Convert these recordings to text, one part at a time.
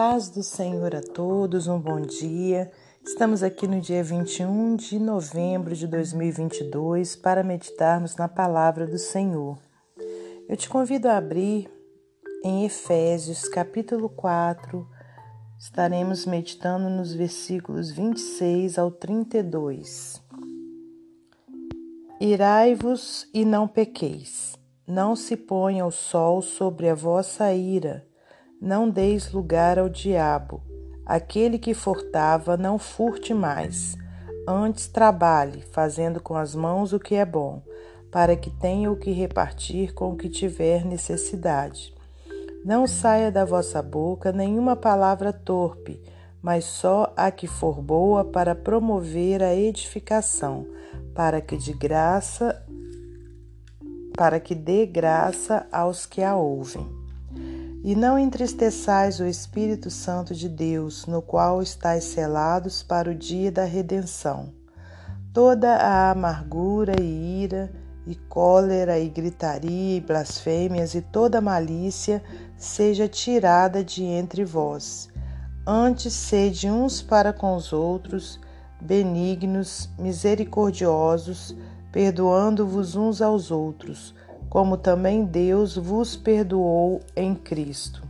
paz do Senhor a todos, um bom dia. Estamos aqui no dia 21 de novembro de 2022 para meditarmos na palavra do Senhor. Eu te convido a abrir em Efésios, capítulo 4. Estaremos meditando nos versículos 26 ao 32. Irai-vos e não pequeis. Não se ponha o sol sobre a vossa ira não deis lugar ao diabo. Aquele que furtava, não furte mais. Antes trabalhe, fazendo com as mãos o que é bom, para que tenha o que repartir com o que tiver necessidade. Não saia da vossa boca nenhuma palavra torpe, mas só a que for boa para promover a edificação, para que de graça para que dê graça aos que a ouvem. E não entristeçais o Espírito Santo de Deus, no qual estáis selados para o dia da redenção. Toda a amargura e ira, e cólera, e gritaria, e blasfêmias, e toda malícia seja tirada de entre vós. Antes sede uns para com os outros, benignos, misericordiosos, perdoando-vos uns aos outros como também Deus vos perdoou em Cristo.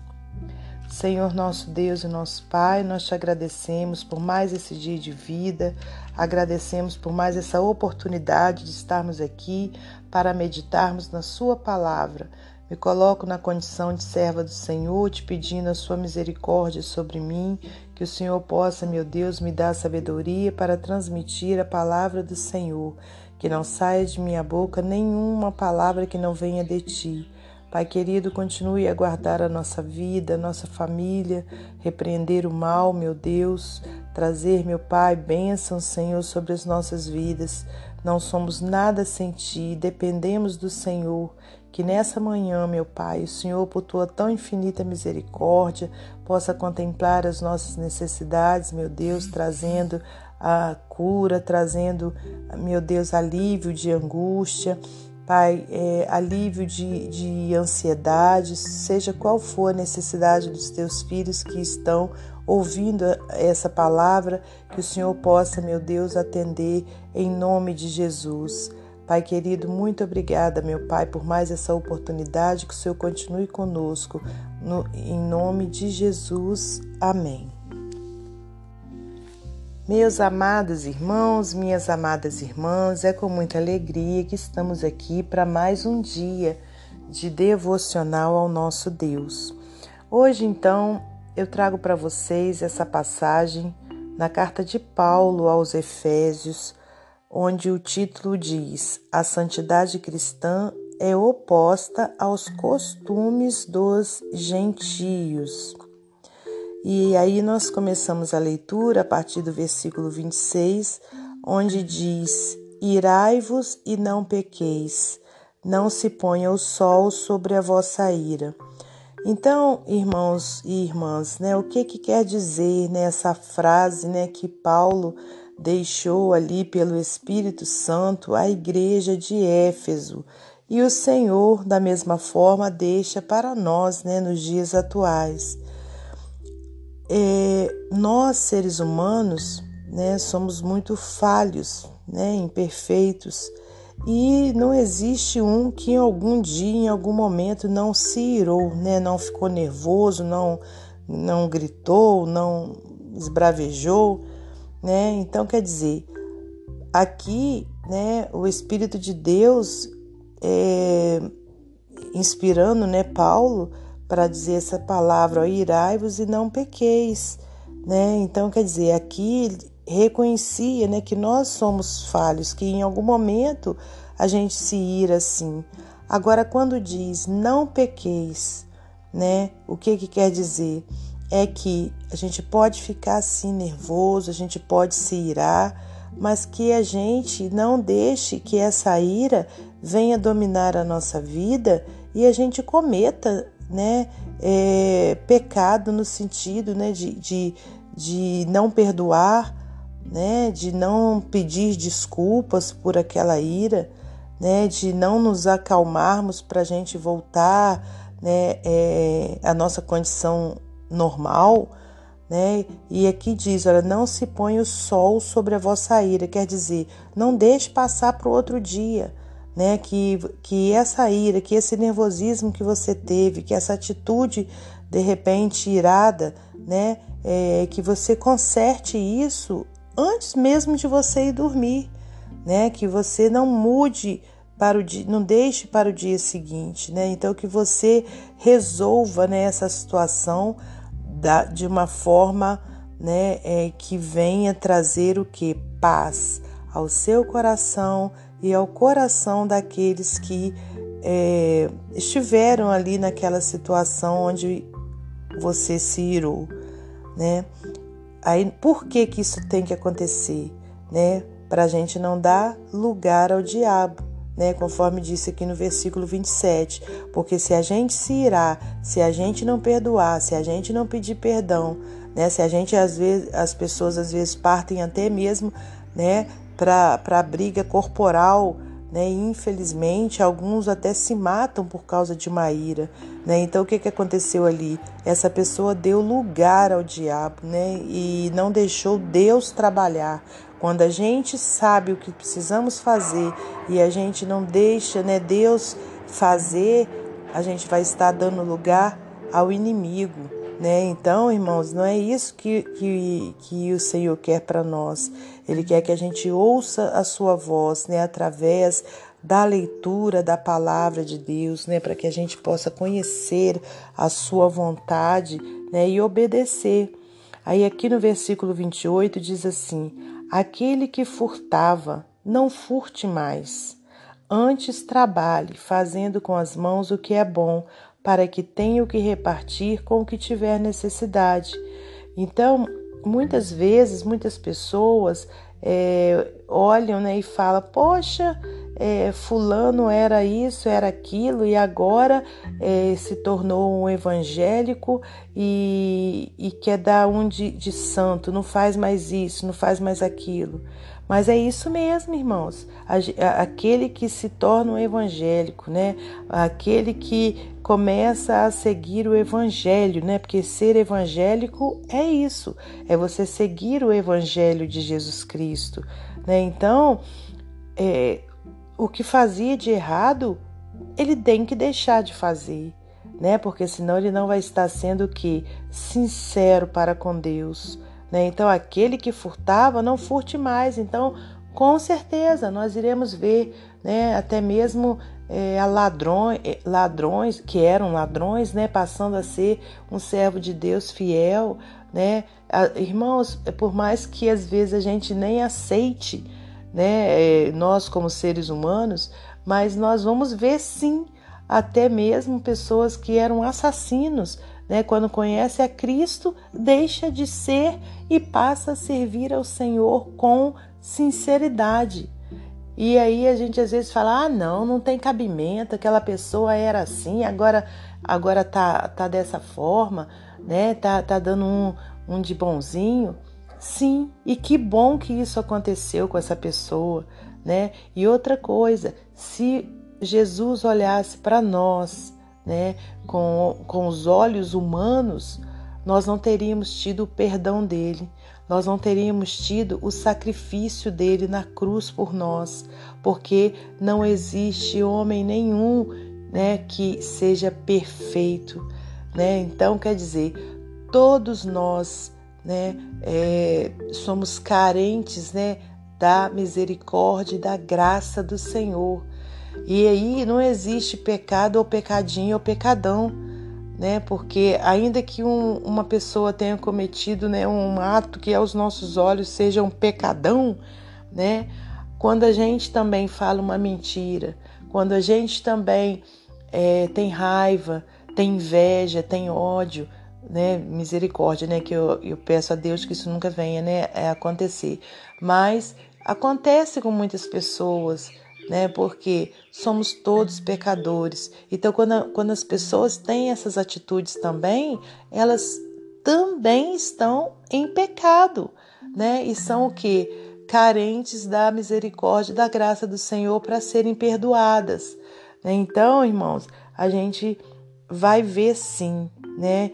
Senhor nosso Deus e nosso Pai, nós te agradecemos por mais esse dia de vida, agradecemos por mais essa oportunidade de estarmos aqui para meditarmos na Sua palavra. Me coloco na condição de serva do Senhor, te pedindo a Sua misericórdia sobre mim, que o Senhor possa, meu Deus, me dar sabedoria para transmitir a palavra do Senhor que não saia de minha boca nenhuma palavra que não venha de ti. Pai querido, continue a guardar a nossa vida, a nossa família, repreender o mal, meu Deus, trazer, meu Pai, bênção, Senhor, sobre as nossas vidas. Não somos nada sem Ti, dependemos do Senhor. Que nessa manhã, meu Pai, o Senhor, por Tua tão infinita misericórdia, possa contemplar as nossas necessidades, meu Deus, trazendo a cura, trazendo, meu Deus, alívio de angústia, Pai, é, alívio de, de ansiedade, seja qual for a necessidade dos teus filhos que estão ouvindo essa palavra, que o Senhor possa, meu Deus, atender em nome de Jesus. Pai querido, muito obrigada, meu Pai, por mais essa oportunidade, que o Senhor continue conosco. No, em nome de Jesus. Amém. Meus amados irmãos, minhas amadas irmãs, é com muita alegria que estamos aqui para mais um dia de devocional ao nosso Deus. Hoje, então, eu trago para vocês essa passagem na carta de Paulo aos Efésios, onde o título diz: A santidade cristã é oposta aos costumes dos gentios. E aí nós começamos a leitura a partir do versículo 26, onde diz: Irai-vos e não pequeis, não se ponha o sol sobre a vossa ira. Então, irmãos e irmãs, né, o que, que quer dizer nessa frase né, que Paulo deixou ali pelo Espírito Santo à igreja de Éfeso? E o Senhor, da mesma forma, deixa para nós né, nos dias atuais é, nós, seres humanos, né, somos muito falhos, né, imperfeitos, e não existe um que em algum dia, em algum momento, não se irou, né, não ficou nervoso, não, não gritou, não esbravejou. Né? Então, quer dizer, aqui né, o Espírito de Deus é, inspirando né, Paulo para dizer essa palavra, irai-vos e não pequeis, né? Então, quer dizer, aqui reconhecia, né, que nós somos falhos, que em algum momento a gente se ira assim. Agora, quando diz não pequeis, né, o que que quer dizer? É que a gente pode ficar assim nervoso, a gente pode se irar, mas que a gente não deixe que essa ira venha dominar a nossa vida e a gente cometa né, é, pecado no sentido né, de, de, de não perdoar, né, de não pedir desculpas por aquela ira, né, de não nos acalmarmos para a gente voltar né, é, à nossa condição normal, né? E aqui diz, olha, não se põe o sol sobre a vossa ira, quer dizer, não deixe passar para o outro dia, né? Que, que essa ira, que esse nervosismo que você teve, que essa atitude de repente irada, né? É, que você conserte isso antes mesmo de você ir dormir, né? Que você não mude para o dia, não deixe para o dia seguinte, né? Então que você resolva né, essa situação da, de uma forma né, é, que venha trazer o que? Paz ao seu coração e ao coração daqueles que é, estiveram ali naquela situação onde você se irou, né? Aí, por que que isso tem que acontecer, né? Para a gente não dar lugar ao diabo, né? Conforme disse aqui no versículo 27. Porque se a gente se irá, se a gente não perdoar, se a gente não pedir perdão, né? Se a gente às vezes, as pessoas às vezes partem até mesmo, né? Para a briga corporal, né? Infelizmente alguns até se matam por causa de uma ira, né? Então o que, que aconteceu ali? Essa pessoa deu lugar ao diabo, né? E não deixou Deus trabalhar. Quando a gente sabe o que precisamos fazer e a gente não deixa, né, Deus fazer, a gente vai estar dando lugar ao inimigo, né? Então, irmãos, não é isso que, que, que o Senhor quer para nós. Ele quer que a gente ouça a sua voz, né? Através da leitura da palavra de Deus, né? Para que a gente possa conhecer a sua vontade, né? E obedecer. Aí aqui no versículo 28 diz assim: Aquele que furtava, não furte mais. Antes trabalhe, fazendo com as mãos o que é bom, para que tenha o que repartir com o que tiver necessidade. Então, muitas vezes, muitas pessoas é, olham né, e falam: Poxa, é, Fulano era isso, era aquilo, e agora é, se tornou um evangélico e, e quer dar um de, de santo, não faz mais isso, não faz mais aquilo. Mas é isso mesmo, irmãos. Aquele que se torna um evangélico, né? Aquele que começa a seguir o evangelho, né? Porque ser evangélico é isso, é você seguir o evangelho de Jesus Cristo, né? Então, é, o que fazia de errado, ele tem que deixar de fazer, né? Porque senão ele não vai estar sendo o que sincero para com Deus. Né? Então, aquele que furtava, não furte mais. Então, com certeza, nós iremos ver né, até mesmo é, ladrões, é, ladrões, que eram ladrões, né, passando a ser um servo de Deus fiel. Né? Irmãos, por mais que às vezes a gente nem aceite, né, é, nós como seres humanos, mas nós vamos ver sim até mesmo pessoas que eram assassinos, né? Quando conhece a Cristo, deixa de ser e passa a servir ao Senhor com sinceridade. E aí a gente às vezes fala: "Ah, não, não tem cabimento, aquela pessoa era assim, agora agora tá tá dessa forma, né? Tá tá dando um, um de bonzinho". Sim, e que bom que isso aconteceu com essa pessoa, né? E outra coisa, se Jesus olhasse para nós, né, com, com os olhos humanos, nós não teríamos tido o perdão dele, nós não teríamos tido o sacrifício dele na cruz por nós, porque não existe homem nenhum né, que seja perfeito. Né? Então, quer dizer, todos nós né, é, somos carentes né, da misericórdia e da graça do Senhor. E aí não existe pecado ou pecadinho ou pecadão, né? Porque ainda que um, uma pessoa tenha cometido né, um ato que aos nossos olhos seja um pecadão, né? Quando a gente também fala uma mentira, quando a gente também é, tem raiva, tem inveja, tem ódio, né? Misericórdia, né? Que eu, eu peço a Deus que isso nunca venha né, a acontecer. Mas acontece com muitas pessoas, né? Porque somos todos pecadores. Então, quando, quando as pessoas têm essas atitudes também, elas também estão em pecado, né? E são o que? Carentes da misericórdia, da graça do Senhor para serem perdoadas. Né? Então, irmãos, a gente vai ver sim, né?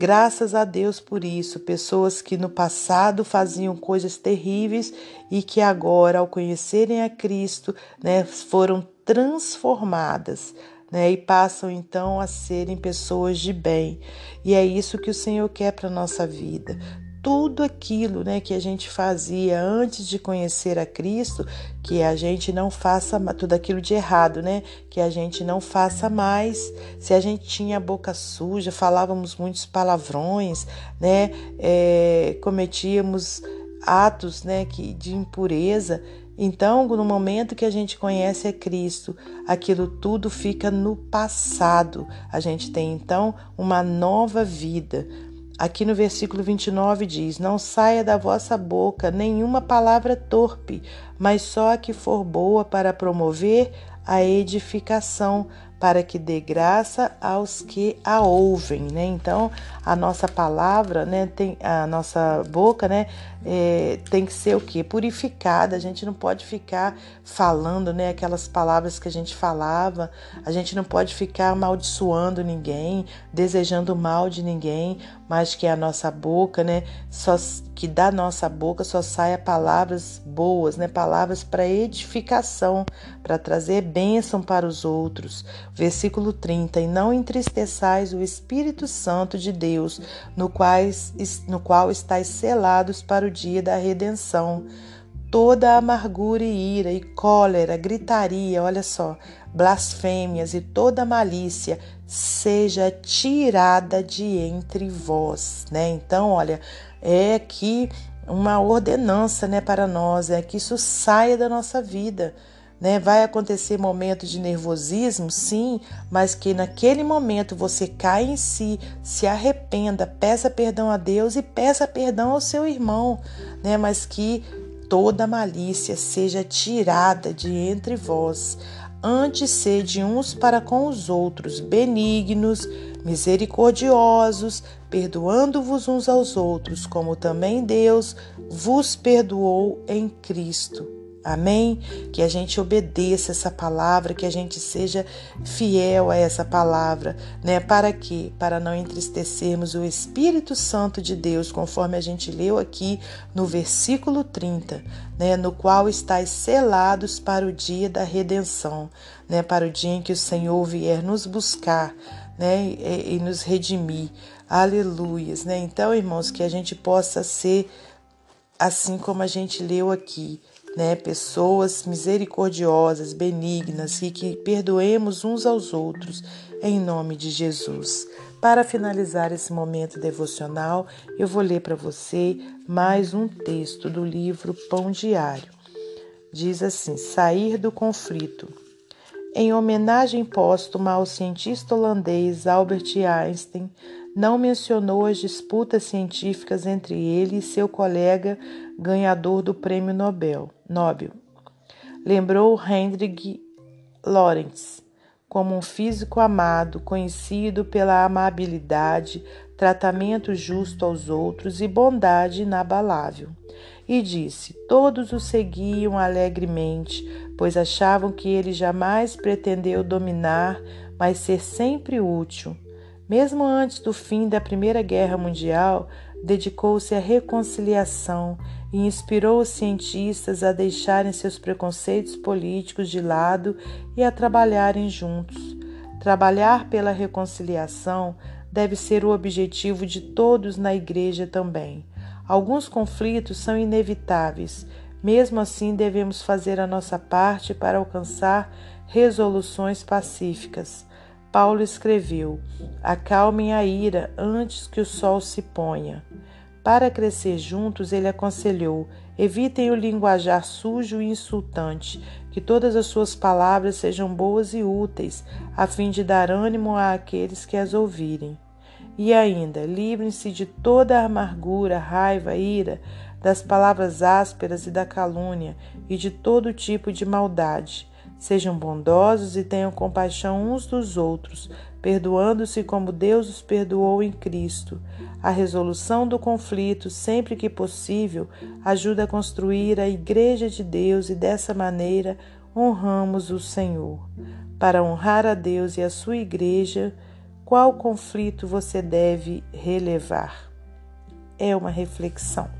Graças a Deus por isso, pessoas que no passado faziam coisas terríveis e que agora, ao conhecerem a Cristo, né, foram transformadas. Né, e passam então a serem pessoas de bem. E é isso que o Senhor quer para a nossa vida tudo aquilo né, que a gente fazia antes de conhecer a Cristo, que a gente não faça tudo aquilo de errado, né? Que a gente não faça mais. Se a gente tinha a boca suja, falávamos muitos palavrões, né? É, cometíamos atos né, que, de impureza. Então, no momento que a gente conhece a Cristo, aquilo tudo fica no passado. A gente tem então uma nova vida, Aqui no versículo 29 diz: Não saia da vossa boca nenhuma palavra torpe, mas só a que for boa para promover a edificação, para que dê graça aos que a ouvem, né? Então, a nossa palavra, né, tem a nossa boca, né, é, tem que ser o que purificada. A gente não pode ficar falando, né, aquelas palavras que a gente falava. A gente não pode ficar amaldiçoando ninguém, desejando mal de ninguém, mas que a nossa boca, né, só que da nossa boca só saia palavras boas, né, palavras para edificação, para trazer bênção para os outros. Versículo 30: E não entristeçais o Espírito Santo de Deus no, quais, no qual estáis selados para o dia da redenção. Toda amargura e ira e cólera, gritaria, olha só, blasfêmias e toda malícia seja tirada de entre vós, né? Então, olha, é aqui uma ordenança, né, para nós, é que isso saia da nossa vida. Né? Vai acontecer momentos de nervosismo, sim, mas que naquele momento você cai em si, se arrependa, peça perdão a Deus e peça perdão ao seu irmão, né? Mas que toda malícia seja tirada de entre vós. Antes sede uns para com os outros, benignos, misericordiosos, perdoando-vos uns aos outros, como também Deus vos perdoou em Cristo. Amém? Que a gente obedeça essa palavra, que a gente seja fiel a essa palavra, né? Para quê? Para não entristecermos o Espírito Santo de Deus, conforme a gente leu aqui no versículo 30, né? No qual estáis selados para o dia da redenção, né? Para o dia em que o Senhor vier nos buscar, né? E, e nos redimir. Aleluias, né? Então, irmãos, que a gente possa ser assim como a gente leu aqui né, pessoas misericordiosas, benignas e que perdoemos uns aos outros, em nome de Jesus. Para finalizar esse momento devocional, eu vou ler para você mais um texto do livro Pão Diário. Diz assim: Sair do conflito. Em homenagem póstuma ao cientista holandês Albert Einstein, não mencionou as disputas científicas entre ele e seu colega ganhador do Prêmio Nobel. Nobel. Lembrou Hendrik Lorentz como um físico amado, conhecido pela amabilidade, tratamento justo aos outros e bondade inabalável. E disse: Todos o seguiam alegremente, pois achavam que ele jamais pretendeu dominar, mas ser sempre útil. Mesmo antes do fim da Primeira Guerra Mundial, dedicou-se à reconciliação e inspirou os cientistas a deixarem seus preconceitos políticos de lado e a trabalharem juntos. Trabalhar pela reconciliação deve ser o objetivo de todos na Igreja também. Alguns conflitos são inevitáveis, mesmo assim, devemos fazer a nossa parte para alcançar resoluções pacíficas. Paulo escreveu: Acalmem a ira antes que o sol se ponha. Para crescer juntos, ele aconselhou: evitem o linguajar sujo e insultante, que todas as suas palavras sejam boas e úteis, a fim de dar ânimo àqueles que as ouvirem. E ainda, livrem-se de toda amargura, raiva, ira, das palavras ásperas e da calúnia, e de todo tipo de maldade. Sejam bondosos e tenham compaixão uns dos outros, perdoando-se como Deus os perdoou em Cristo. A resolução do conflito, sempre que possível, ajuda a construir a Igreja de Deus e dessa maneira honramos o Senhor. Para honrar a Deus e a sua Igreja, Qual conflito você deve relevar? É uma reflexão.